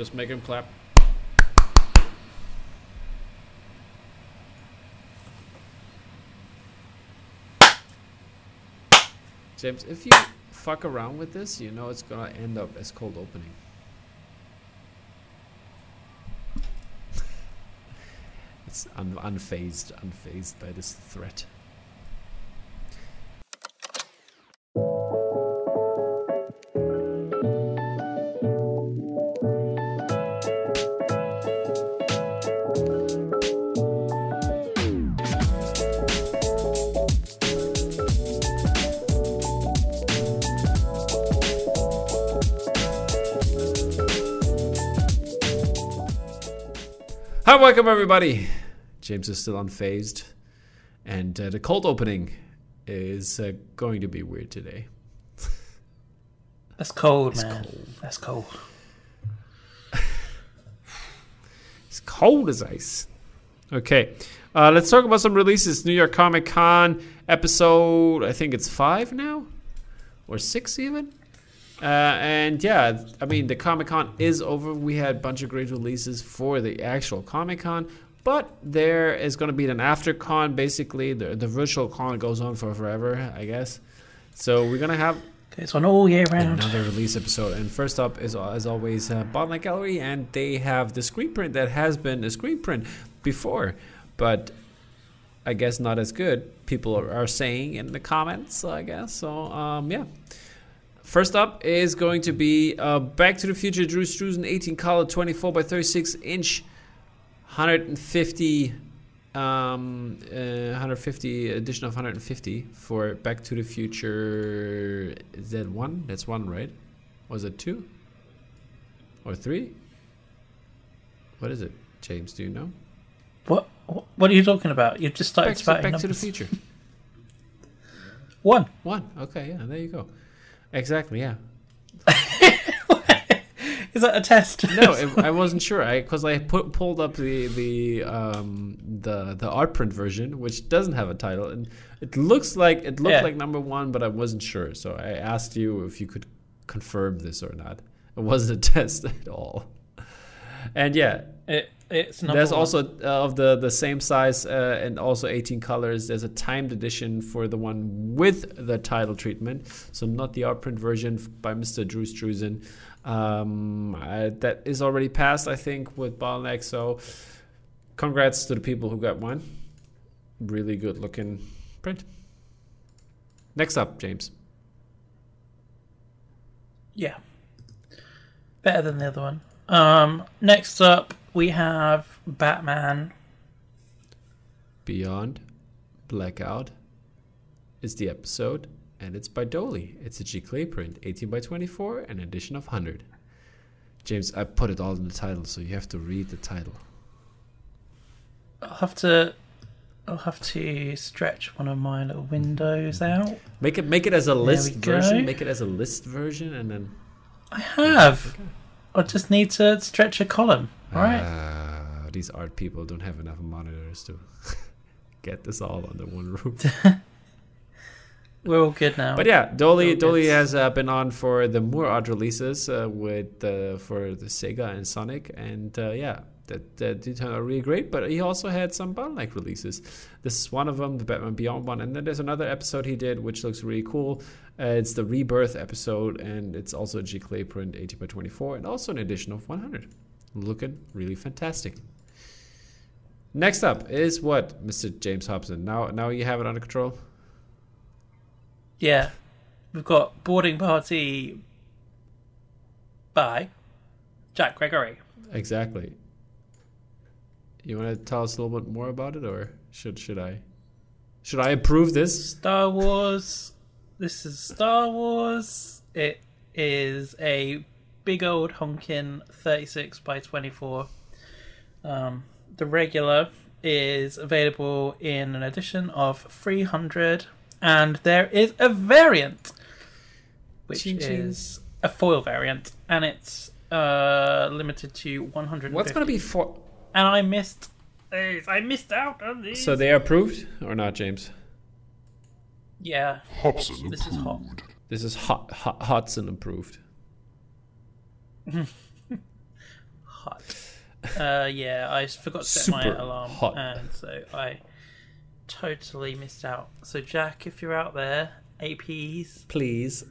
Just make him clap. James, if you fuck around with this, you know it's gonna end up as cold opening. it's un- unfazed, unfazed by this threat. Welcome everybody. James is still unfazed, and uh, the cold opening is uh, going to be weird today. That's cold, man. cold. That's cold. It's cold as ice. Okay, uh, let's talk about some releases. New York Comic Con episode, I think it's five now, or six even. Uh, and yeah, I mean the Comic Con is over. We had a bunch of great releases for the actual Comic Con, but there is going to be an after con. Basically, the the virtual con goes on for forever, I guess. So we're gonna have It's on all year round. another release episode. And first up is, as always, uh, Bottleneck Gallery, and they have the screen print that has been a screen print before, but I guess not as good. People are, are saying in the comments, I guess. So, um, yeah. First up is going to be uh, Back to the Future Drew Struzan 18 color 24 by 36 inch 150 um uh, 150 edition of 150 for Back to the Future. Is that one? That's one right? Was it two? Or three? What is it James? Do you know? What, what are you talking about? You've just started Back, to, back to the. Future. One. one. Okay yeah there you go exactly yeah Is that a test? no, it, I wasn't sure. I because I put, pulled up the the um the the art print version, which doesn't have a title, and it looks like it looked Yeah. like number one, but I wasn't sure. So I asked you if you could confirm this or not. It wasn't a test at all. And yeah, It, it's number there's one. also uh, of the the same size uh, and also 18 colors. There's a timed edition for the one with the title treatment, so not the art print version by Mr. Drew Struzan. Um, I, that is already passed, I think, with Bottleneck. So, congrats to the people who got one. Really good looking print. Next up, James. Yeah. Better than the other one. Um, next up, we have Batman. Beyond Blackout is the episode, and it's by Doaly. It's a giclée print, 18 by 24, an edition of 100. James, I put it all in the title, so you have to read the title. I'll have to. I'll have to stretch one of my little windows mm-hmm. out. Make it make it as a list version. go. Make it as a list version, and then I have. I just need to stretch a column. All right. Ah, these art people don't have enough monitors to get this all under one roof. We're all good now. But yeah, Doaly Doaly has uh, been on for the more art releases uh, with uh, for the Sega and Sonic, and uh, yeah, that, that did turn out really great. But he also had some bottleneck releases. This is one of them, the Batman Beyond one, and then there's another episode he did which looks really cool. Uh, it's the Rebirth episode, and it's also a giclée print, 80 by 24, and also an edition of 100. Looking really fantastic. Next up is what, Mr. James Hobson? Now, now you have it under control. Yeah. We've got Boarding Party by Jack Gregory. Exactly. You want to tell us a little bit more about it, or should should I should I approve this? Star Wars. This is Star Wars. It is a big old honkin' 36 by 24. Um, the regular is available in an edition of 300, and there is a variant, which Ching, ching. is a foil variant, and it's uh, limited to 100. What's going to be for? And I missed these. I missed out on these. So they are approved or not, James? yeah, Hobson this is hot. This is hot, hot Hobson approved. Uh, yeah, I forgot to set my alarm, hot. and so I totally missed out. So, Jack, if you're out there, APs, Please.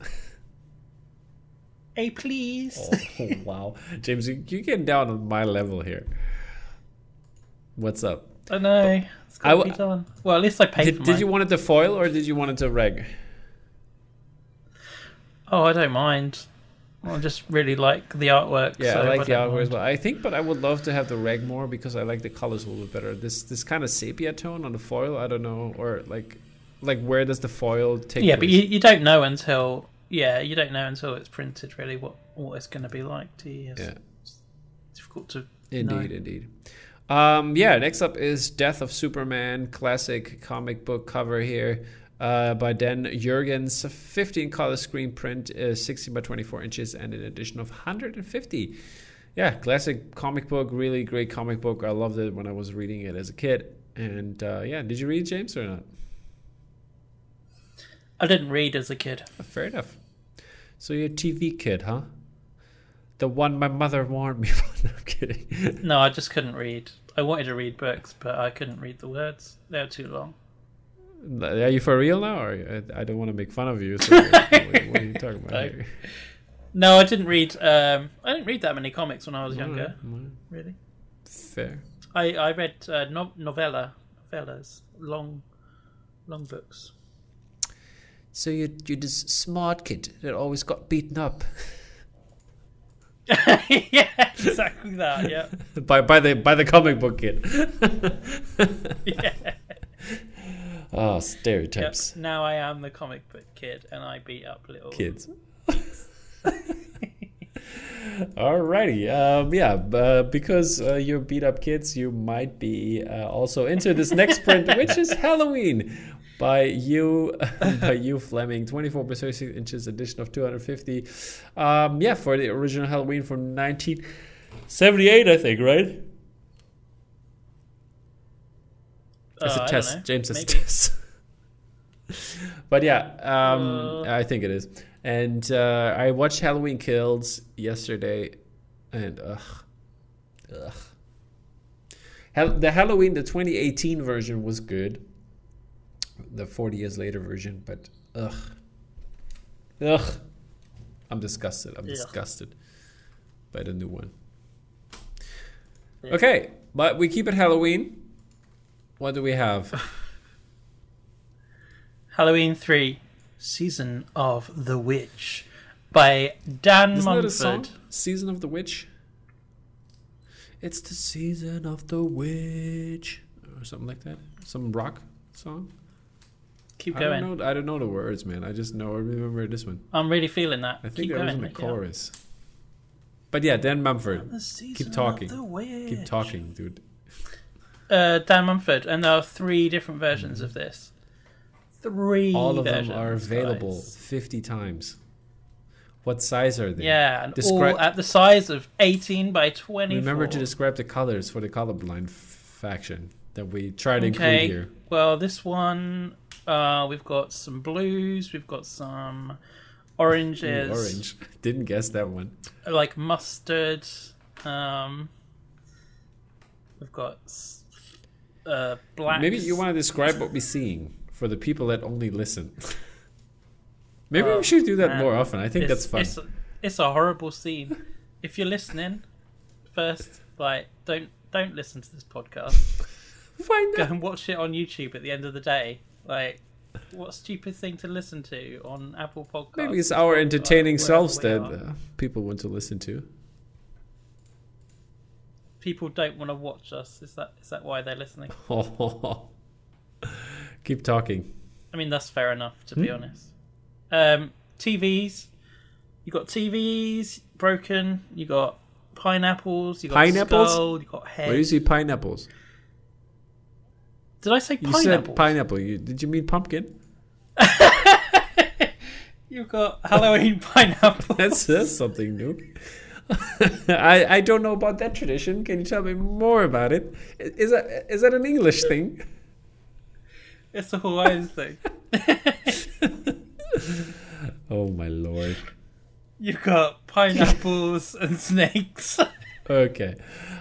A please. Oh, wow. James, you, you're getting down on my level here. What's up? I don't know. It's I got to w- be done. Well, at least I paid Did, did you want it to foil or did you want it to reg? Oh, I don't mind. I just really like the artwork. Yeah, so I like the don't artwork as well. I think, but I would love to have the reg more because I like the colors a little bit better. This this kind of sepia tone on the foil, I don't know, or like like where does the foil take Yeah, place? but you, you don't know until yeah, you don't know until it's printed really what what it's going to be like. Do you? It's Yeah. difficult to. Indeed, indeed. Um, yeah, next up is Death of Superman, classic comic book cover here uh, by Dan Jurgens, 15 color screen print, uh, 16 by 24 inches, and an edition of 150. Yeah, classic comic book, really great comic book. I loved it when I was reading it as a kid. And uh, yeah, did you read James or not? I didn't read as a kid. Fair enough. So you're a TV kid, huh? The one my mother warned me about. No, I'm kidding. No, I just couldn't read. I wanted to read books, but I couldn't read the words. They were too long. Are you for real now? Or I I don't want to make fun of you. So what, what are you talking about No. here? No, I didn't read. Um, I didn't read that many comics when I was younger. Alright, alright. Really, Fair. I I read uh, no- novella, novellas, long, long books. So you you're this smart kid that always got beaten up yeah, exactly that. Yeah, by by the by the comic book kid. yeah. oh, Yep. stereotypes, Now I am the comic book kid, and I beat up little kids. Alrighty, um, yeah, uh, because uh, you're beat up kids, you might be uh, also into this next print, which is Halloween by you, by Hugh Fleming, 24 by 36 inches edition of 250. Um, yeah, for the original Halloween from 1978, I think, right? It's Uh, a I test. know. James has a test. but yeah, um, Uh. I think it is. And uh, I watched Halloween Kills yesterday, and ugh, ugh. The Halloween, the 2018 version was good. The 40 years later version, but ugh, ugh. I'm disgusted. I'm disgusted by the new one. Yeah. Okay, but we keep it Halloween. What do we have? Halloween three, season of the witch, by Dan Isn't that a song? Mumford. Season of the Witch. It's the season of the witch, or something like that. Some rock song. Keep I going. don't know. I don't know the words, man. I just know. I remember this one. I'm really feeling that. I think Keep that was in the chorus. But yeah, Dan Mumford. Keep talking. Of the witch. Keep talking, dude. Uh, Dan Mumford, and there are three different versions of this. Three. All of them are available guys. 50 times. What size are they? Yeah, and Describe- all at the size of 18 by twenty. Remember to describe the colors for the colorblind f- faction that we try to Okay. include here. Well, this one, uh, we've got some blues, we've got some oranges, Ooh, orange. Didn't guess that one. like mustard. Um, we've got uh, black. Maybe you want to describe what we're seeing for the people that only listen. Maybe Oh, we should do that man. more often. I think it's, that's fun. It's, it's a horrible scene. if you're listening, first, like, don't don't listen to this podcast. Why Go and watch it on YouTube at the end of the day. Like, what stupid thing to listen to on Apple Podcasts? Maybe it's our entertaining Wherever selves that uh, people want to listen to. people don't want to watch us. Is that is that why they're listening? Keep talking. I mean, that's fair enough to be Hmm. honest. Um, TVs, you got TVs broken. You got pineapples. You got Pineapples? skull. You got head. Where do you see pineapples? Did I say You pineapples? said pineapple. You, did you mean pumpkin? You've got Halloween pineapples. That's, that's something new. I, I don't know about that tradition. Can you tell me more about it? Is that is that an English thing? It's a Hawaiian thing. Oh my lord! You've got pineapples and snakes. okay,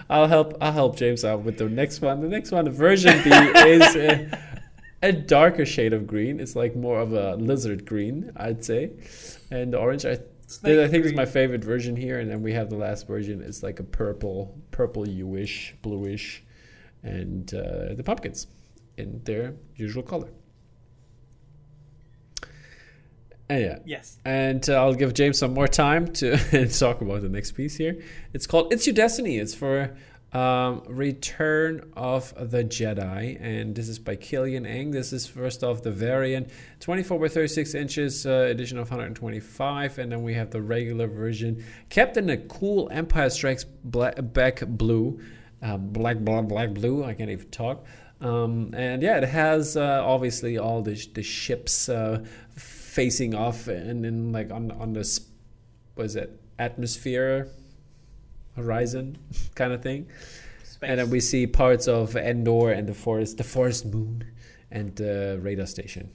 I'll help. I'll help James out with the next one. The next one, version B, is a, a darker shade of green. It's like more of a lizard green, I'd say, and the orange. I Snake I think is my favorite version here, and then we have the last version. It's like a purple, purple newish, bluish, and uh, the pumpkins in their usual color. And yeah, Yes. and uh, I'll give James some more time to talk about the next piece here. It's called "It's Your Destiny." It's for um, Return of the Jedi, and this is by Killian Eng. This is first off the variant, 24 by 36 inches, uh, edition of 125, and then we have the regular version, kept in a cool Empire Strikes black, Back blue, uh, black, black, black blue. I can't even talk. Um, and yeah, it has uh, obviously all the the ships uh, facing off and then like on on this what is it? Atmosphere horizon kind of thing. Space. and then we see parts of Endor and the forest the forest moon and the radar station.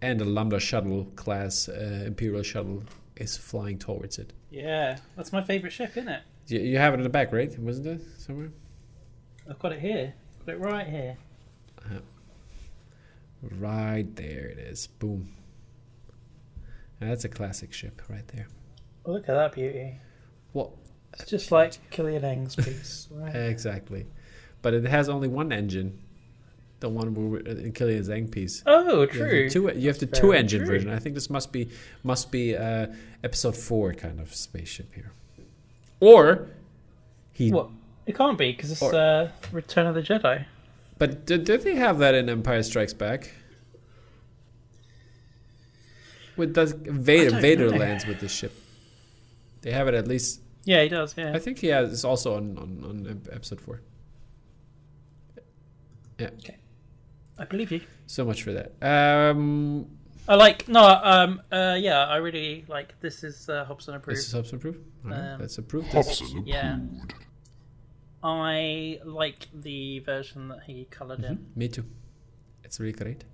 And the Lambda shuttle class uh, Imperial shuttle is flying towards it. Yeah, that's my favorite ship, isn't it? you, you have it in the back right? Wasn't it somewhere I've got it here. Got it right here. right there it is boom that's a classic ship right there Oh, look at that beauty. what It's just like Killian Eng's piece. Right. Exactly. But it has only one engine. The one where in Killian's Eng piece. oh, You have the true. two. You have the two engine true. version. I think this must be must be uh, episode four kind of spaceship here. Or he. What? It can't be because it's Or- uh, Return of the Jedi. But did, did they have that in Empire Strikes Back? With does Vader Vader know. lands with this ship. They have it at least. Yeah, he does. Yeah. I think he has. It's also on on, on episode four. Yeah. Okay. I believe you. So much for that. Um, I like no. Um. Uh. Yeah. I really like. This is uh, Hobson approved. This is Hobson approved. All right, Um, let's approve this. Hobson Yeah. I like the version that he colored in. Me too. It's really great.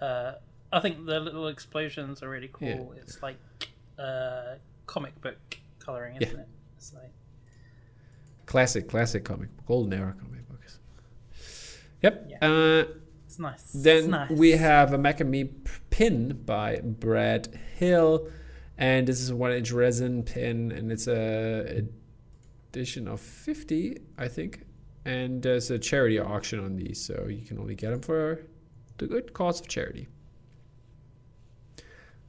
Uh. I think the little explosions are really cool. Yeah. It's like uh comic book coloring, isn't it? It's like Classic, classic comic book, golden era comic books. Yep. Yeah. Uh, it's nice. then it's nice. we have a Mac and Me p- pin by Brad Hill, and this is a one-inch resin pin, and it's a edition of fifty, I think. And there's a charity auction on these, so you can only get them for the good cause of charity.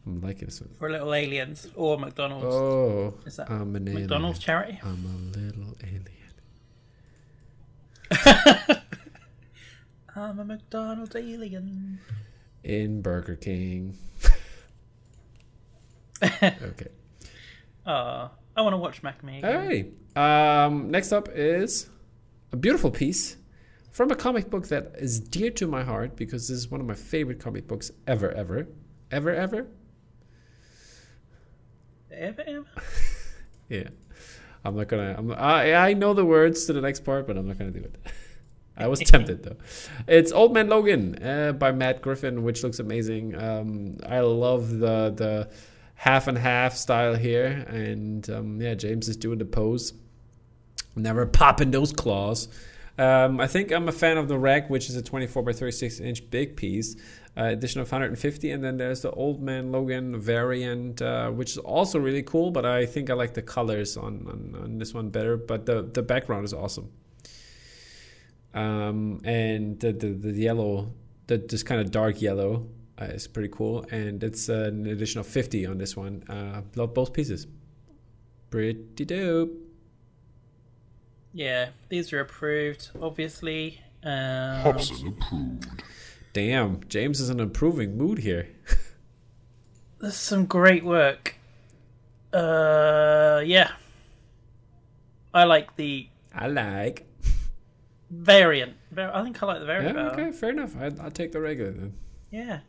I'm liking this one. for little aliens or McDonald's. Oh, Is that I'm an alien. McDonald's charity? I'm a little alien. I'm a McDonald's alien. in Burger King. okay. Uh, I want to watch Mac and Me. All again. right. Um, next up is a beautiful piece from a comic book that is dear to my heart because this is one of my favorite comic books ever, ever, ever, ever. Ever, ever? Yeah. I'm not gonna. I'm, I I know the words to the next part, but I'm not gonna do it. I was tempted though. It's Old Man Logan uh, by Matt Griffin, which looks amazing. Um, I love the the half and half style here, and um, yeah, James is doing the pose, never popping those claws. Um, I think I'm a fan of the rack, which is a 24 by 36 inch big piece, uh, edition of 150, and then there's the Old Man Logan variant, uh, which is also really cool. But I think I like the colors on, on, on this one better. But the the background is awesome. Um, and the, the the yellow, the this kind of dark yellow, uh, is pretty cool. And it's uh, an additional 50 on this one. Uh, love both pieces. Pretty dope. Yeah, these are approved, obviously. Um, Hobson approved. Damn, James is in an improving mood here. There's some great work. Uh, yeah. I like the I like. variant. I think I like the variant. Yeah, okay, fair enough. I, I'll take the regular then. Yeah.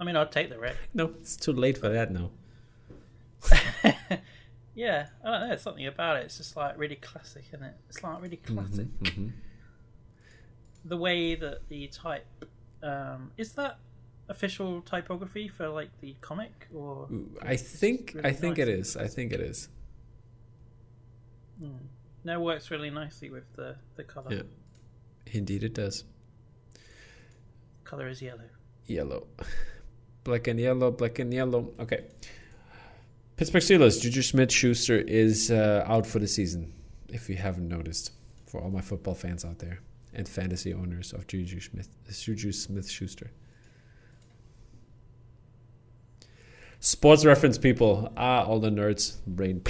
I mean, I'd take the red. No, it's too late for that now. yeah, I don't know. There's something about it. It's just like really classic, isn't it? It's like really classic. Mhm. The way that the type um, is that official typography for like the comic or I think really I think nice. it is. I think it is. No, it works really nicely with the the color. Yeah. Indeed, it does. Color is yellow. Yellow. Black and yellow, black and yellow. Okay. Pittsburgh Steelers, Juju Smith Schuster is uh, out for the season, if you haven't noticed, for all my football fans out there and fantasy owners of Juju Smith, Juju Smith Schuster. Sports reference people, ah, all the nerds, brain.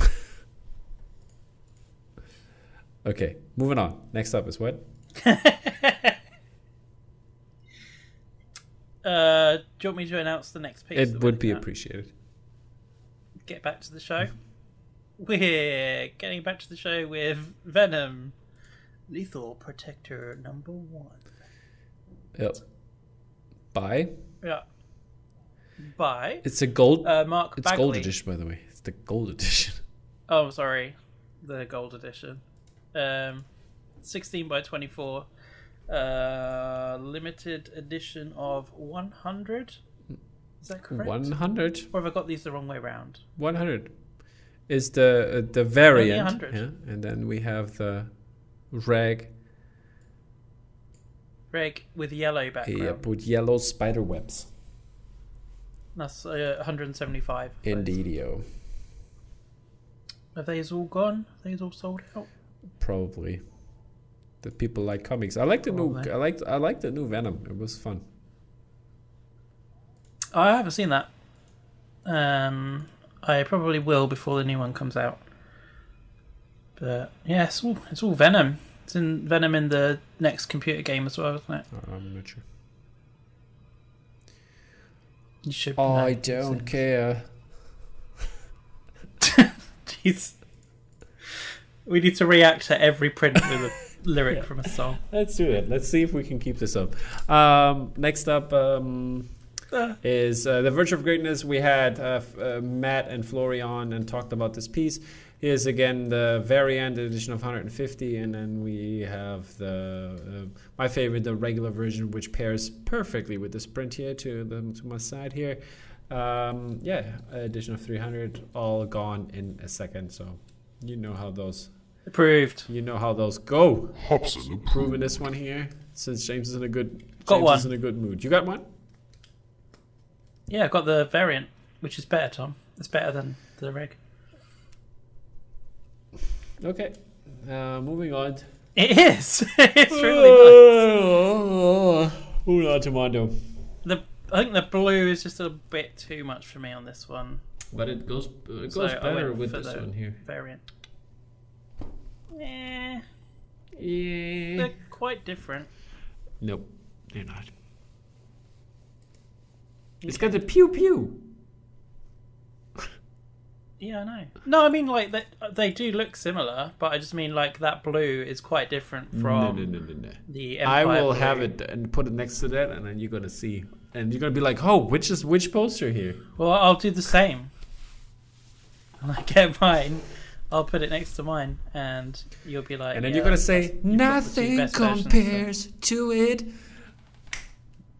okay, moving on. Next up is what? Uh, do you want me to announce the next piece? It would be looking appreciated. Get back to the show. We're getting back to the show with Venom, Lethal Protector number one. Yep. Bye. Yeah. By It's a gold. uh, Mark it's Bagley. gold edition, by the way. It's the gold edition. Oh, sorry, the gold edition. Um, sixteen by twenty-four. Uh, limited edition of one hundred. Is that correct? One hundred. Or have I got these the wrong way round? One hundred is the uh, the variant, 100. yeah, and then we have the rag Reg with yellow background. Yeah, with yellow spider webs. That's uh, 175. Indeedio, Have these all gone? Are these all sold out? probably. The people like comics. I like the new. Probably. I like. I like the new Venom. It was fun. I haven't seen that. Um, I probably will before the new one comes out. But yeah, it's all it's all Venom. It's in Venom in the next computer game as well, isn't it? Oh, I'm not sure. You should. Oh. I don't care. Jeez. We need to react to every print with a lyric from a song. Let's do it. Let's see if we can keep this up. Um, next up um, Uh. is uh, the Virtue of Greatness. We had uh, uh, Matt and Florian and talked about this piece. Here's again the variant edition of 150, and then we have the uh, my favorite, the regular version, which pairs perfectly with the sprint here to the to my side here. Um, yeah, edition of 300, all gone in a second. So you know how those Approved. you know how those go Hobson proving this one here since James is in a good Got James one. is in a good mood. You got one? Yeah, I've got the variant, which is better, Tom. It's better than the rig. Okay. Uh, moving on. It is. it's really nice. Moving on to Mondo. The I think the blue is just a bit too much for me on this one. But it goes it goes I better with for this the one here. Variant. Eh, Yeah. they're quite different. Nope, they're not. It's got the pew pew. Yeah, I know. No, I mean like they, they do look similar, but I just mean like that blue is quite different from no, no, no, no, no. the. Empire I will blue. have it and put it next to that, and then you're gonna see, and you're gonna be like, "Oh, which is which poster here?" Well, I'll do the same. When I get mine, I'll put it next to mine, and you'll be like. And then yeah, you're gonna say, you've got the two "Nothing best versions, so- compares to it."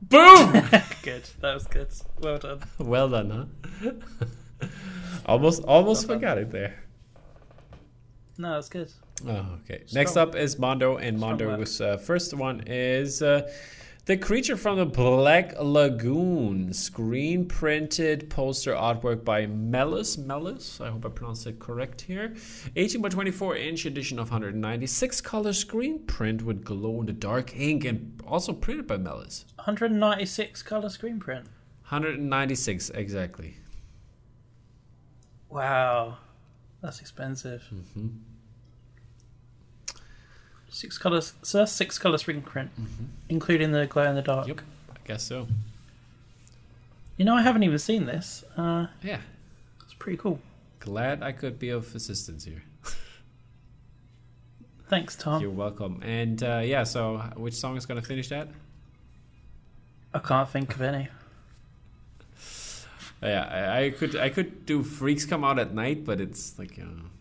Boom! good. That was good. Well done. well done, huh? almost, almost Well forgot it there. No, that's good. Oh, okay. Next up is Mondo, and Strong Mondo work. was uh, first one is uh, the creature from the Black Lagoon, screen printed poster artwork by Melis. Melis, I hope I pronounced it correct here. 18 by 24 inch edition of 196 color screen print with glow in the dark ink, and also printed by Melis. 196 color screen print. 196 exactly. Wow, that's expensive. Mm-hmm. Six colors. So that's six color screen print, including the glow in the dark. Yep, I guess so. You know, I haven't even seen this. Uh, Yeah, it's pretty cool. glad I could be of assistance here. Thanks, Tom. You're welcome. And uh, yeah, so which song is gonna finish that? I can't think of any. Yeah, I, I could I could do Freaks Come Out at Night, but it's like uh, yeah,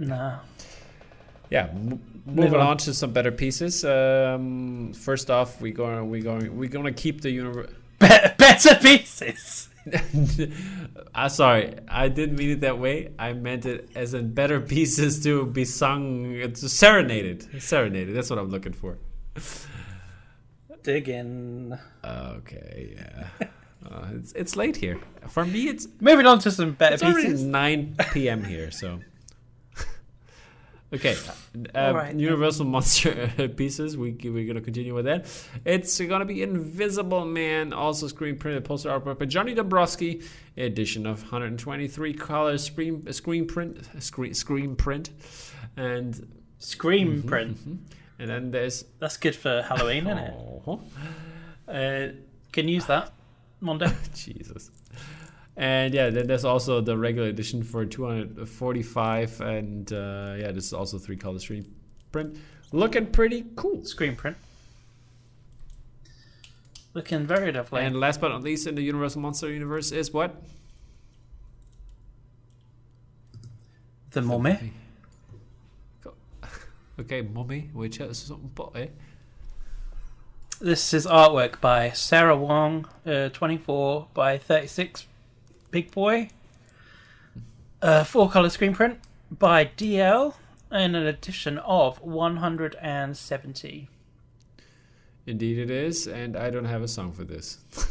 Nah. yeah. M- moving on. on. to some better pieces. Um, first off, we going we going we're gonna keep the universe. Be- better pieces. I'm sorry, I didn't mean it that way. I meant it as in better pieces to be sung, to serenaded. Serenaded, that's what I'm looking for. Digging. Okay, yeah. Uh, it's it's late here. For me, it's Moving on to some better it's already pieces. 9 p.m. here, so. Okay, uh, All right, Universal Monster pieces. We we're gonna continue with that. It's gonna be Invisible Man, also screen printed poster artwork by Johnny Dombrowski, edition of 123 color screen screen print screen screen print, and Scream print. and then there's That's good for Halloween, isn't it? oh, uh, Can use that, Mondo. Jesus. And yeah, then there's also the regular edition for 245, and uh, yeah, this is also three color screen print, looking pretty cool. Screen print. Looking very lovely. And last but not least, in the Universal Monster universe is what? the mummy. Okay, mummy, which has something but eh? This is artwork by Sarah Wong, uh, 24 by 36, Big Boy. Uh, four color screen print by DL, and an edition of 170. Indeed, it is, and I don't have a song for this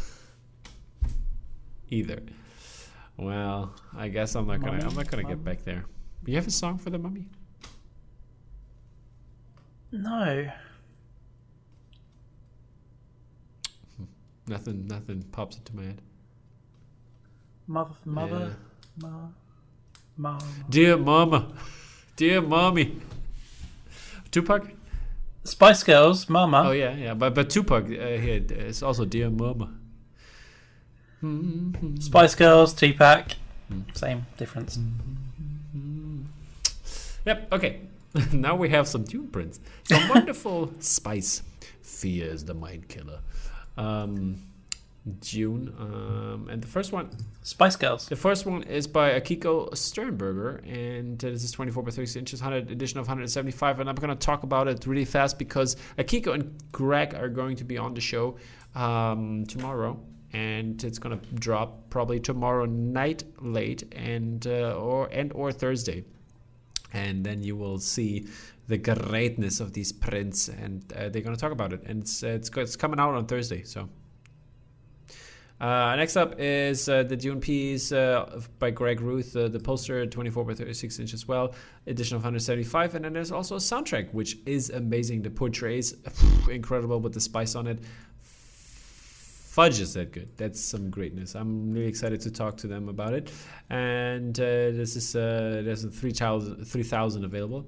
either. Well, I guess I'm not gonna. I'm not gonna get back there. You have a song for the mummy? No. Nothing. Nothing pops into my head. Mother, mother, Yeah. ma. Dear mama, dear mommy. Tupac. Spice Girls, Mama. Oh yeah, yeah, but but Tupac uh, here is also dear mama. Spice Girls, Tupac. Same difference. Yep. Okay. now we have some Dune prints. Some wonderful spice. Fear is the mind killer. Um, Dune. Um, and the first one, Spice Girls. the first one is by Akiko Stehrenberger, and this is 24 by 36 inches, 100 edition of 175. And I'm going to talk about it really fast because Akiko and Greg are going to be on the show um, tomorrow, and it's going to drop probably tomorrow night late, and uh, or and or Thursday and then you will see the greatness of these prints, and uh, they're going to talk about it. And it's uh, it's, it's coming out on Thursday. So uh, next up is uh, the Dune piece uh, by Greg Ruth, uh, the poster 24 by 36 inch as well, edition of 175, and then there's also a soundtrack which is amazing. The portraits incredible with the spice on it. Fudge is that good. That's some greatness. I'm really excited to talk to them about it. And uh, this is uh, there's a 3,000 3,000 available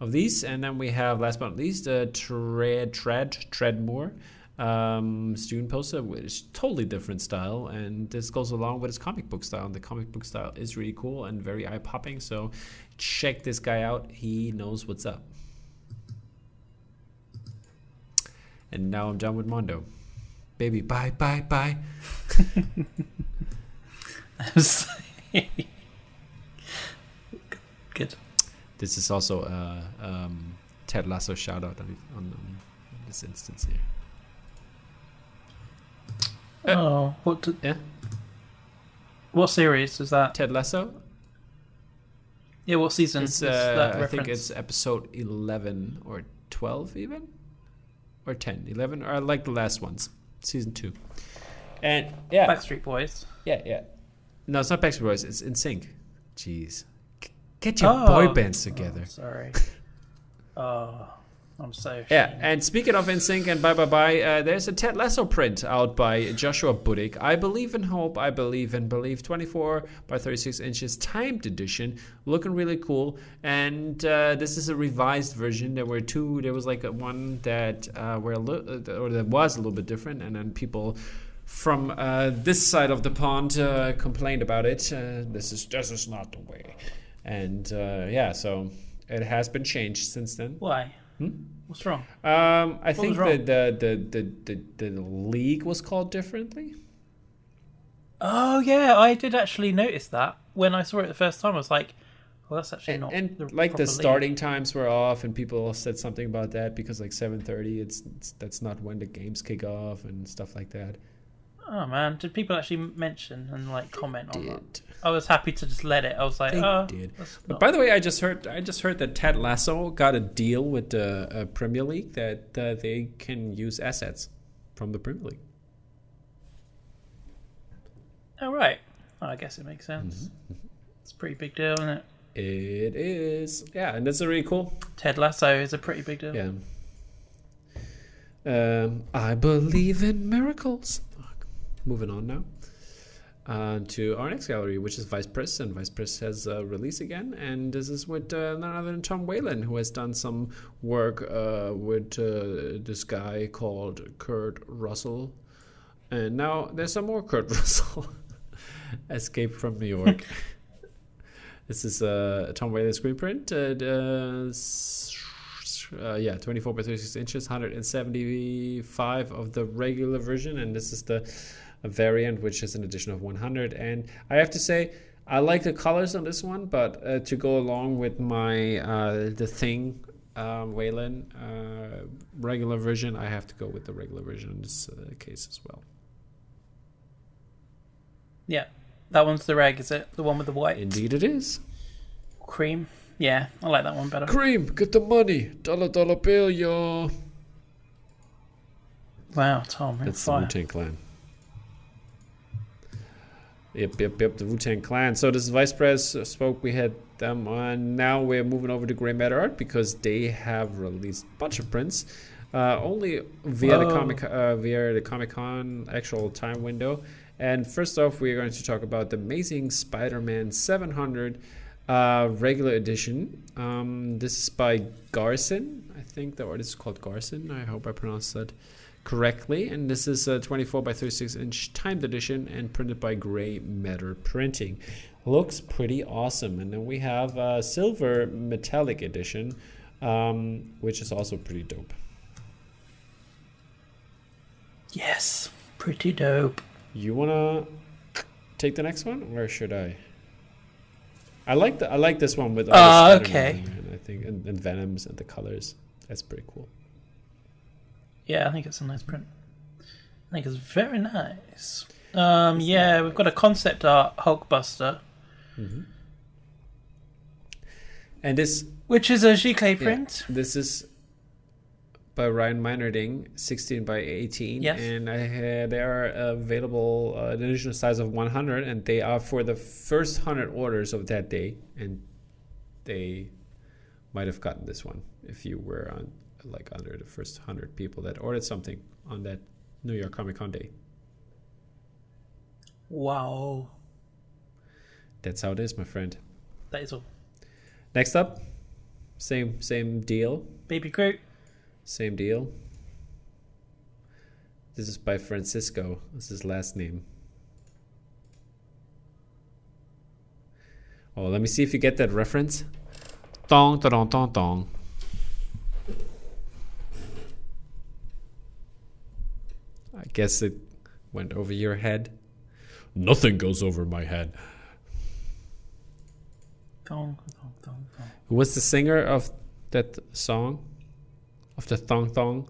of these. And then we have last but not least uh, Tread Tread Tradd Moore um, student poster, which is totally different style, and this goes along with his comic book style. And the comic book style is really cool and very eye popping. So check this guy out. He knows what's up. And now I'm done with Mondo. Baby, bye, bye, bye. Good. This is also a um, Ted Lasso shout out on, on, on this instance here. Uh, oh, what? d- Yeah, What series is that? Ted Lasso. Yeah, what season It's is that uh, I think it's episode eleven or twelve even, or 10, 11, or like the last ones, season two. And yeah, Backstreet Boys. yeah, yeah. No, it's not Backstreet Boys. It's NSYNC. Jeez, G- get your Oh. boy bands together. Oh, sorry. oh, I'm so. Yeah, and speaking of NSYNC and Bye Bye Bye, uh, there's a Ted Lasso print out by Joshua Budich. I Believe in Hope, I Believe in Believe, 24 by 36 inches, timed edition, looking really cool. And uh, this is a revised version. There were two. There was like a one that uh, were a li- uh, or that was a little bit different, and then people from uh, this side of the pond uh, complained about it. Uh, this is this is not the way, and uh, yeah, so it has been changed since then. Why? Hmm? What's wrong? Um, I think wrong? that the, the, the, the, the league was called differently. Oh yeah, I did actually notice that when I saw it the first time. I was like, "Well, that's actually And, not." and the like the league. starting times were off, and people said something about that because like seven thirty, it's, it's that's not when the games kick off and stuff like that. Oh man, did people actually mention and like comment on that? I was happy to just let it. I was like, They oh, did. But by the way, I just heard I just heard that Ted Lasso got a deal with the uh, Premier League that uh, they can use assets from the Premier League. oh right. Oh, I guess it makes sense. Mm-hmm. It's a pretty big deal, isn't it? It is, yeah, and that's a really cool. Ted Lasso is a pretty big deal. Yeah. Um, I believe in miracles. Moving on now. Uh, to our next gallery, which is Vice Press, and Vice Press has a release again, and this is with uh, none other than Tom Whalen, who has done some work uh, with uh, this guy called Kurt Russell, and now there's some more Kurt Russell. Escape from New York. this is uh, Tom Whalen screen print. Uh, uh, uh, yeah, 24 by 36 inches, 175 of the regular version, and this is the variant, which is an addition of 100. And I have to say, I like the colors on this one, but uh, to go along with my uh, the thing um, Whalen uh, regular version, I have to go with the regular version in this uh, case as well. Yeah. That one's the reg, is it? The one with the white Indeed, it is. cream. Yeah, I like that one better. Cream, get the money, dollar dollar bill, y'all. Wow, Tom, That's the fire. Wu Tang Clan. Yep, yep, yep. The Wu Tang Clan. So this is Vice Press spoke. We had them on. Now we're moving over to Grey Matter Art because they have released a bunch of prints, uh, only via the comic uh, via the Comic Con actual time window. And first off, we're going to talk about the Amazing Spider-Man 700 uh, regular edition. Um, this is by Garson. I think the artist is called Garson. I hope I pronounced that correctly. And this is a 24 by 36 inch timed edition and printed by Grey Matter Printing. Looks pretty awesome. And then we have a silver metallic edition, um, which is also pretty dope. Yes, pretty dope. You wanna take the next one, or should I? I like the I like this one with all the Ah, okay. and I think and, and Venoms and the colors. That's pretty cool. Yeah, I think it's a nice print. I think it's very nice. Um, yeah, we've got a concept art Hulkbuster, And this which is a giclée Yeah. print. This is by Ryan Meinerding, 16 by 18. Yes. And I had, they are available uh, an additional size of 100, and they are for the first 100 orders of that day. And they might have gotten this one if you were on like under the first 100 people that ordered something on that New York Comic Con day. Wow, That's how it is, my friend. that is all. Next up, same same deal. Baby Groot. Same deal. This is by Francisco. This is his last name. Oh, let me see if you get that reference. Dong, dong, dong, dong. Guess it went over your head. Nothing goes over my head. Thong, thong, thong, thong. Who was the singer of that song? Of the Thong Thong?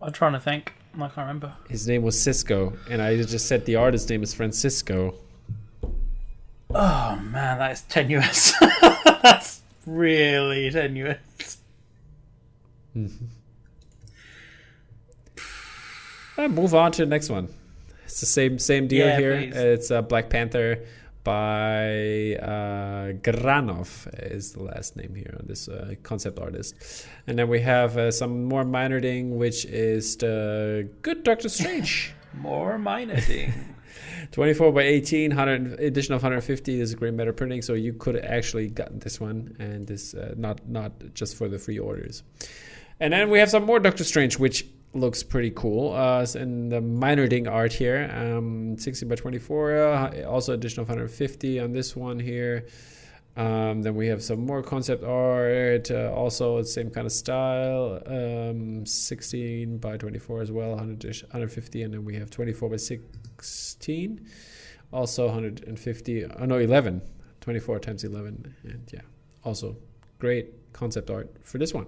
I'm trying to think. I can't remember. His name was Sisqó, and I just said the artist's name is Francisco. Oh man, that is tenuous. That's really tenuous. Mm-hmm. Uh, move on to the next one. It's the same same deal Yeah, here. please. It's uh, Black Panther by uh, Granov is the last name here on this uh, concept artist, and then we have uh, some more Meinerding, which is the Good Doctor Strange. More Meinerding. 24 by 18 100 edition of 150 is a Grey Matter printing so you could actually gotten this one and this uh, not not just for the free orders and then we have some more doctor strange which looks pretty cool uh in the Meinerding art here um 60 by 24 uh, also additional 150 on this one here um, then we have some more concept art, uh, also same kind of style, um, 16 by 24 as well, 100 150, and then we have 24 by 16, also 150, oh no, 11, 24 times 11, and yeah, also great concept art for this one.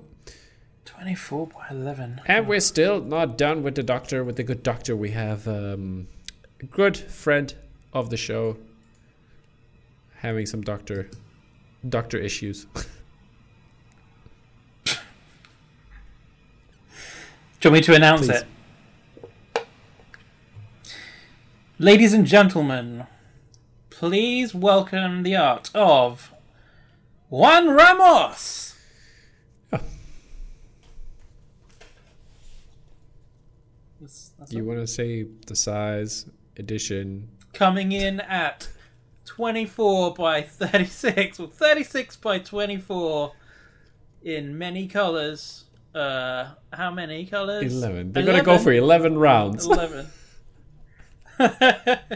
24 by 11. And we're still not done with the doctor, with the good doctor. We have um, a good friend of the show having some doctor doctor issues. Do you want me to announce Please. it? Ladies and gentlemen, please welcome the art of Juan Ramos. Oh. That's- you want to say the size, edition? coming in at 24 by 36 or 36 by 24 in many colors uh how many colors 11. They're going to go for 11 rounds. 11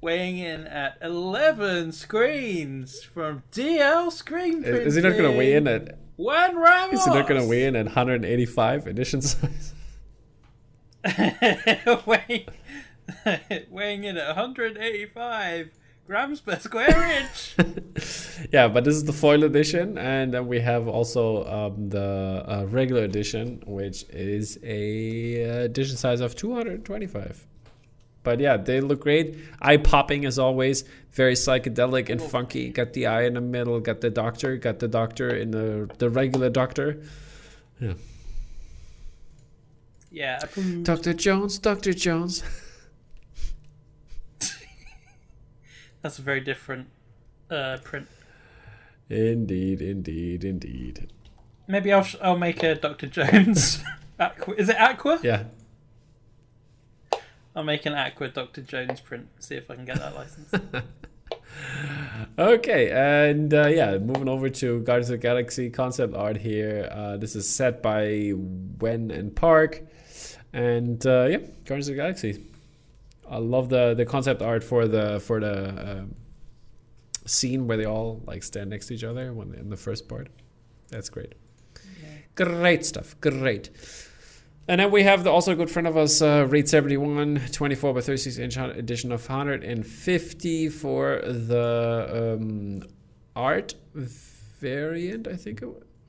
weighing in at 11 screens from DL Screen Is, is he not going to weigh in at? One Ramos Is he not going to weigh in at 185 edition size? weighing, weighing in at 185 grams per square inch yeah, but this is the foil edition, and then we have also um, the uh, regular edition, which is a uh, edition size of 225. But yeah, they look great. Eye popping as always, very psychedelic and funky. Got the eye in the middle, got the doctor, got the doctor in the the regular doctor. Yeah, yeah approved. Doctor Jones, Doctor Jones. That's a very different uh, print. Indeed, indeed, indeed. Maybe I'll sh- I'll make a Dr. Jones. Aqua. Is it Aqua? Yeah, I'll make an Aqua Dr. Jones print. See if I can get that license. Okay, and uh, yeah, moving over to Guardians of the Galaxy concept art here. Uh, this is set by Wen and Park, and uh, yeah, Guardians of the Galaxy. I love the the concept art for the for the um, scene where they all like stand next to each other when in the first part. That's great. Great stuff. Great. And then we have the also a good friend of us, uh, Raid 71, 24 by 36 inch edition of 150 for the um, art variant, I think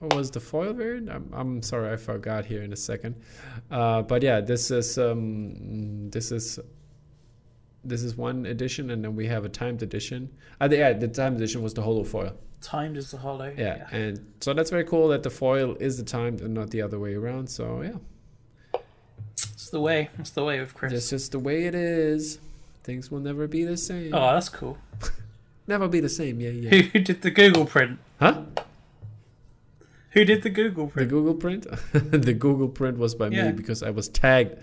or was the foil variant. I'm, I'm sorry, I forgot here in a second. Uh, but yeah, this is um, this is this is one edition, and then we have a timed edition. Uh, the, yeah, the timed edition was the holo foil. Timed is the hollow. Yeah, and so that's very cool that the foil is the timed and not the other way around. So yeah. It's the way. It's the way of Chris. It's just the way it is. Things will never be the same. Oh, that's cool. Never be the same. Yeah, yeah. Who did the Google print? huh? Who did the Google print? The? Google print? the Google print was by Yeah. me because I was tagged.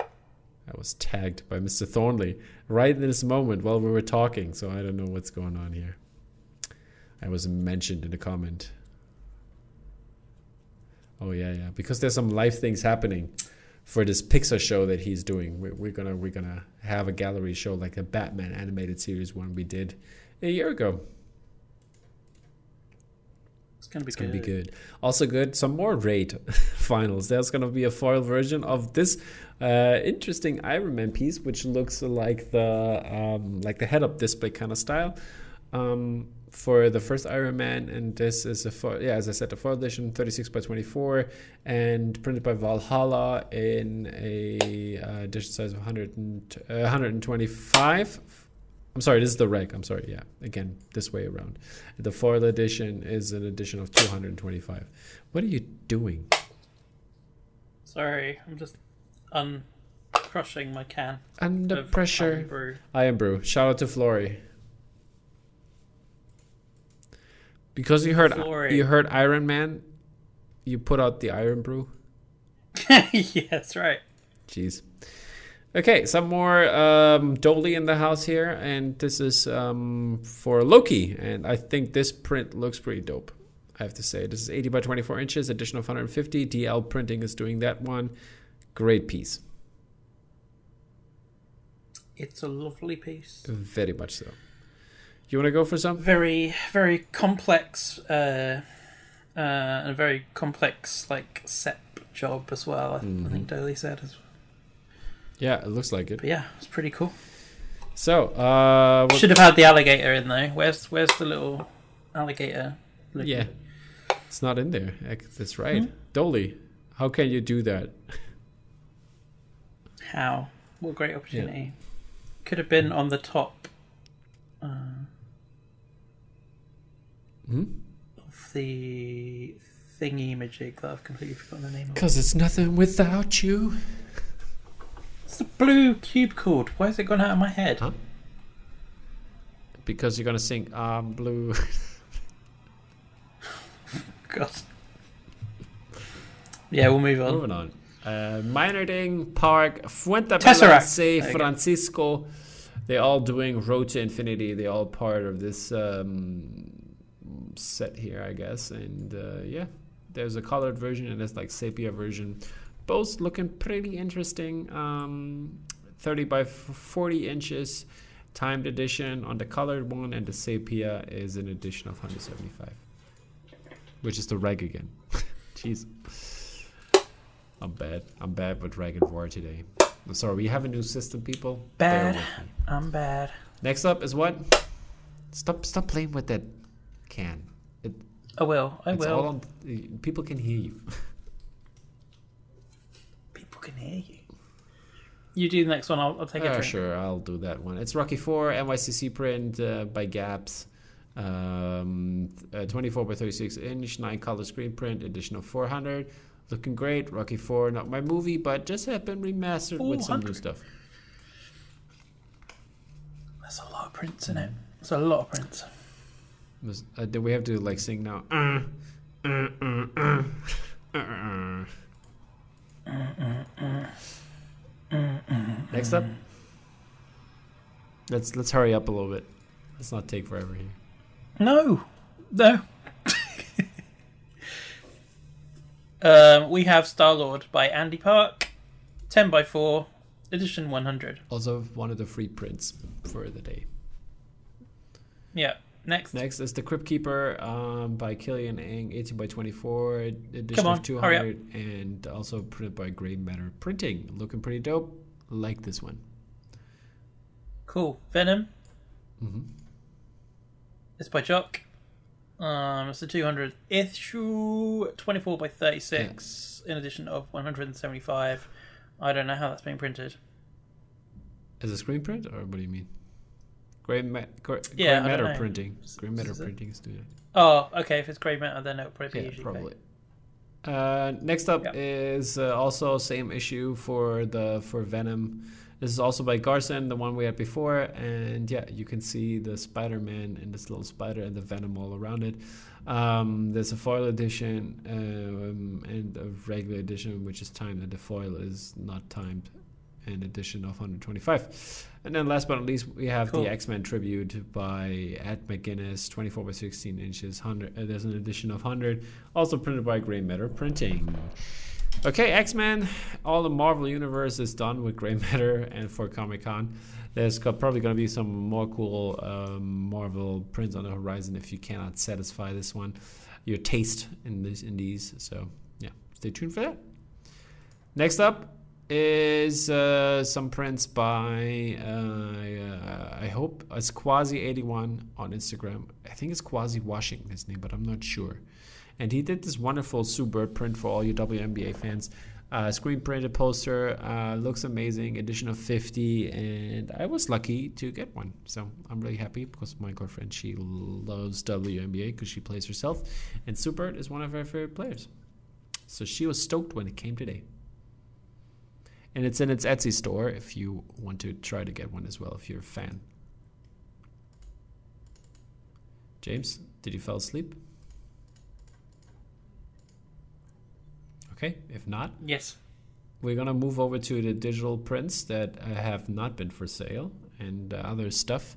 I was tagged by Mr. Thornley right in this moment while we were talking. So I don't know what's going on here. I was mentioned in a comment. Oh yeah, yeah. Because there's some live things happening for this Pixar show that he's doing. We're, we're gonna we're gonna have a gallery show like a Batman animated series one we did a year ago. It's gonna be It's good. gonna be good. Also good. Some more raid finals. There's gonna be a foil version of this uh, interesting Iron Man piece, which looks like the um, like the head-up display kind of style um, for the first Iron Man. And this is a foil, yeah, as I said, a foil edition, 36 by 24, and printed by Valhalla in a uh, edition size of 100 and, uh, 125. I'm sorry, this is the reg. I'm sorry. Yeah, again, this way around. The foil edition is an edition of 225. What are you doing? Sorry, I'm just uncrushing my can. Under pressure. Irn-Bru. I am Brew. Shout out to Flory. Because you heard Flory. you heard Iron Man, you put out the Iron Brew. yeah, that's right. Jeez. Okay, some more um, Doaly in the house here, and this is um, for Loki, and I think this print looks pretty dope. I have to say, this is 80 by 24 inches, additional 150. DL Printing is doing that one. Great piece, It's a lovely piece. very much so. You want to go for some? Very, very complex, uh, uh, and a very complex like set job as well. I, I think Doaly said. As Yeah, it looks like it. But yeah, it's pretty cool. So, uh, what- Should have had the alligator in there. Where's Where's the little alligator? looking? yeah, It's not in there. That's right. Doaly, how can you do that? How? What a great opportunity. Could have been on the top uh, Hmm? of the thingy magic that I've completely forgotten the name of. Because it's nothing without you. It's the blue cube cord. Why has it gone out of my head? Huh? Because you're gonna sing "I'm blue." God. Yeah, we'll move on. Moving on. Uh, Meinerding, Park, Fuente Tesseract. Say, There you go. Francisco. They're all doing Road to Infinity. They're all part of this um, set here, I guess. And uh, yeah, there's a colored version and there's like sepia version. Both looking pretty interesting. Um, 30 by 40 inches, timed edition on the colored one, and the sepia is an edition of 175, which is the reg again. Jeez. I'm bad. I'm bad with Rag and War today. I'm sorry, we have a new system, people. Bad. I'm bad. Next up is what? Stop! Stop playing with that can. It, I will. I will. on. People can hear you. People can hear you. You do the next one. I'll, I'll take a Uh, drink. sure, I'll do that one. It's Rocky Four NYCC print uh, by Gabz. Um, uh, 24 by 36 inch, nine color screen print, additional 400. Looking great. Rocky Four, not my movie, but just have been remastered with some new stuff. That's a lot of prints in it. That's a lot of prints. Was- Uh, do we have to like sing now? Uh, uh, uh, uh, uh, uh. Next up, let's let's hurry up a little bit. Let's not take forever here. No, no. um, we have Star Lord by Andy Park, ten by four, edition one hundred. Also, one of the free prints for the day. Yeah. Next. Next is the Crypt Keeper um, by Kilian Eng, 18 by 24, edition on, of hurry up. 200, and also printed by Grey Matter Printing. Looking pretty dope. Like this one. Cool. Venom. hmm It's by Jock. Um, it's the 200th issue, 24 by 36, in addition of 175. I don't know how that's being printed. As a screen print, or what do you mean? Gray, ma- gray, Yeah, gray matter printing. Gray matter Is printing is doing it. Oh, okay. If it's grey matter, then it'll probably be Yeah, probably. Uh, next up Yeah. is uh, also same issue for the for Venom. This is also by Garson, the one we had before, and yeah, you can see the Spider-Man and this little spider and the Venom all around it. Um, there's a foil edition um, and a regular edition, which is timed, and the foil is not timed. An edition of 125. And then last but not least, we have Cool. the X Men tribute by Ed McGuinness, 24 by 16 inches. 100. Uh, there's an edition of 100, also printed by Grey Matter Printing. Okay, X Men, all the Marvel universe is done with Grey Matter, and for Comic Con, there's got, probably going to be some more cool um, Marvel prints on the horizon if you cannot satisfy this one, your taste in these in these. So yeah, stay tuned for that. Next up is uh, some prints by uh, I hope it's Quasi eighty one on Instagram. I think it's Quasi Washing his name, but I'm not sure. And he did this wonderful Sue Bird print for all you WNBA fans. Uh, screen printed poster uh, looks amazing. Edition of 50, and I was lucky to get one. So I'm really happy because my girlfriend she loves WNBA because she plays herself, and Sue Bird is one of her favorite players. So she was stoked when it came today and it's in its Etsy store if you want to try to get one as well if you're a fan. James, did you fall asleep? Okay, if not, Yes. we're gonna move over to the digital prints that have not been for sale and other stuff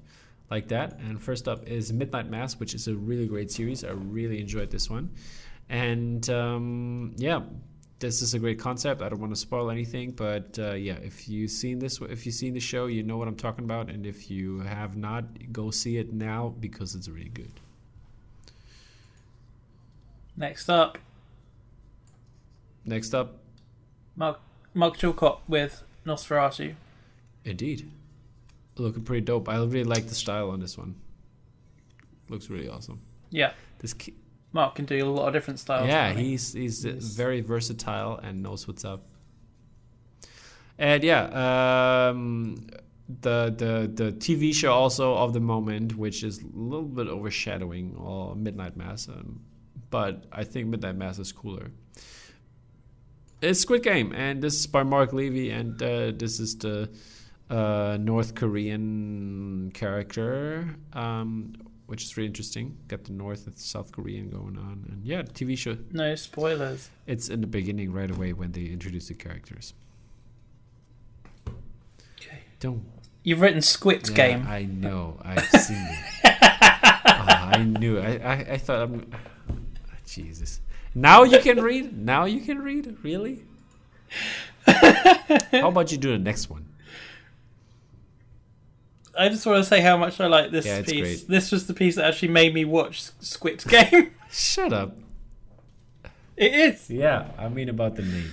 like that. And first up is Midnight Mass, which is a really great series. I really enjoyed this one, and um, yeah, this is a great concept. I don't want to spoil anything, but uh, yeah, if you've seen this, if you've seen the show, you know what I'm talking about. And if you have not, go see it now because it's really good. Next up, Next up, Mark Mark Chilcott with Nosferatu. indeed, looking pretty dope. I really like the style on this one. Looks really awesome. Yeah. This Mark can do a lot of different styles. yeah, he's he's He's- very versatile and knows what's up. And yeah, um, the the the TV show also of the moment, which is a little bit overshadowing all Midnight Mass, um, but I think Midnight Mass is cooler. It's Squid Game, and this is by Mark Levy, and uh, this is the uh, North Korean character, um, which is really interesting. Got the North and South Korean going on, and yeah, TV show. No spoilers. It's in the beginning right away when they introduce the characters. Okay. Don't. You've written Squid Yeah, Game. I know. I've seen it. Oh, I knew. I, I I thought I'm. Ah, Jesus. Now you can read. Now you can read. Really? How about you do the next one? I just want to say how much I like this Yeah, piece. great. This was the piece that actually made me watch Squid Game. Shut up. it is. Yeah, I mean about the name.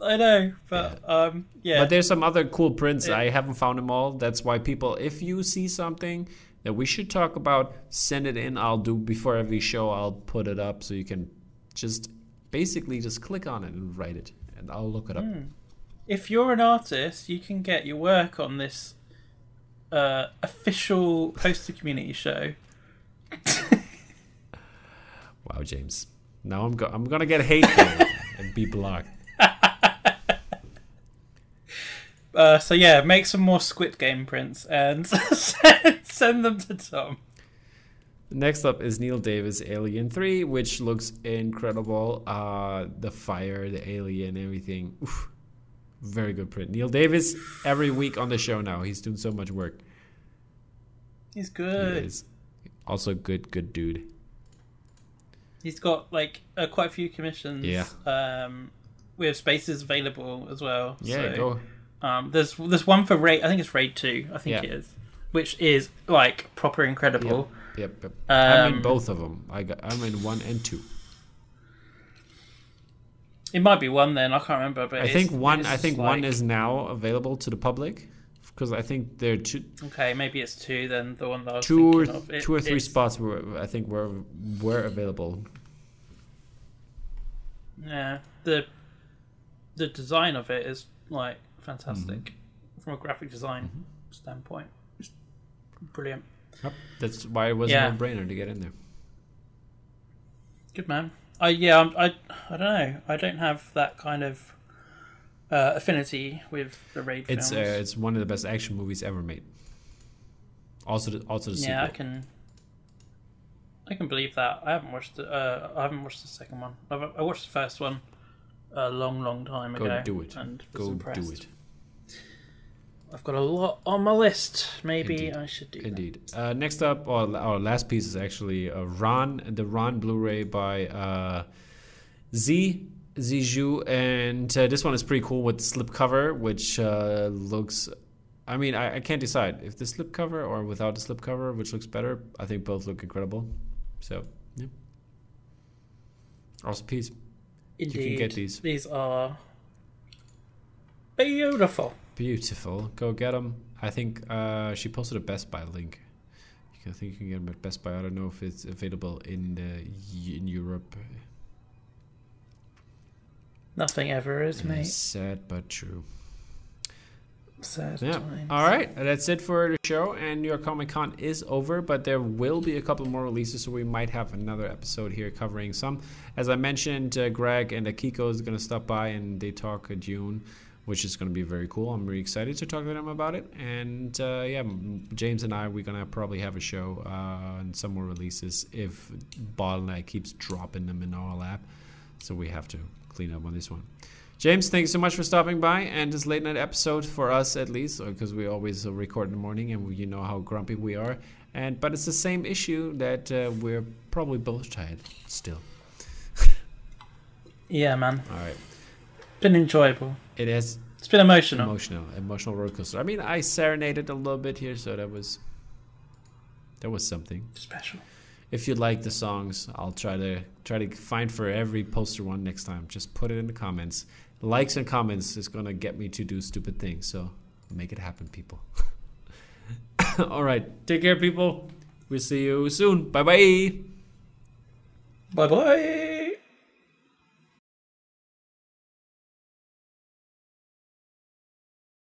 I know, but um, yeah. But there's some other cool prints. Yeah. I haven't found them all. That's why people, if you see something that we should talk about, send it in. I'll do before every show. I'll put it up so you can just basically just click on it and write it, and I'll look it up. Hmm. if you're an artist, you can get your work on this uh, official poster community show. Wow, James. Now I'm go- I'm gonna get hateful and be blocked. Uh, so yeah, make some more Squid Game prints and send, send them to Tom. Next up is Neil Davis Alien 3, which looks incredible. Uh, the fire, the alien, everything. Oof. Very good print. Neil Davis every week on the show now. He's doing so much work. He's He good. is. Also good, good dude. He's got like uh, quite a few commissions. Yeah. Um, we have spaces available as well. Yeah, so, go. Um, there's there's one for raid. I think it's raid two. I think Yeah. it is, which is like proper incredible. Yep, yep. I'm in Um, both of them. I got. I'm in one and two. It might be one then. I can't remember. But I think one. I think one is now available to the public because I think there are two, okay. Maybe it's two then. The one that I was two or of. It- two or three it's- spots were I think were were available. Yeah, the the design of it is like fantastic Mm-hmm. from a graphic design standpoint. It's brilliant. Yep. That's why it was Yeah. a no-brainer to get in there. Good man. I yeah. I'm, I I don't know. I don't have that kind of uh, affinity with the raid It's uh, films. it's one of the best action movies ever made. Also, the, also the yeah, I sequel. can. I can believe that. I haven't watched the. Uh, I haven't watched the second one. I've, I watched the first one a long, long time Go ago. do it. And Go impressed. do it. I've got a lot on my list. Maybe Indeed. I should do. that. Indeed. Uh, next up, our, our last piece is actually uh, Ron, the Ron Blu-ray by uh, Z Ziju, and uh, this one is pretty cool with slipcover, which uh, looks. I mean, I, I can't decide if the slipcover or without the slipcover, which looks better. I think both look incredible. So, yeah. Awesome piece. Indeed. can get these. These are beautiful. Beautiful. Go get them. I think uh, she posted a Best Buy link. You can, I think you can get them at Best Buy. I don't know if it's available in the in Europe. Nothing ever is, mate. Sad but true. Sad Yeah. times. All right. That's it for the show. And New York Comic Con is over, but there will be a couple more releases, so we might have another episode here covering some. As I mentioned, uh, Greg and Akiko is going to stop by and they talk uh, Dune, which is going to be very cool. I'm really excited to talk to them about it. And uh, yeah, James and I, we're going to probably have a show uh, and some more releases if Bottleneck keeps dropping them in our lap. So we have to clean up on this one. James, thank you so much for stopping by and this late night episode for us at least, because we always uh, record in the morning and we, you know how grumpy we are. And but it's the same issue that uh, we're probably both tired still. Yeah, man. All right, Been enjoyable. it is It's been emotional. emotional, emotional roller coaster. I mean, I serenaded a little bit here, so that was that was something. Special. If you like the songs, I'll try to try to find for every poster one next time. Just put it in the comments. Likes and comments is gonna get me to do stupid things. So make it happen, people. All right, take care, people. We'll see you soon. Bye bye. Bye bye.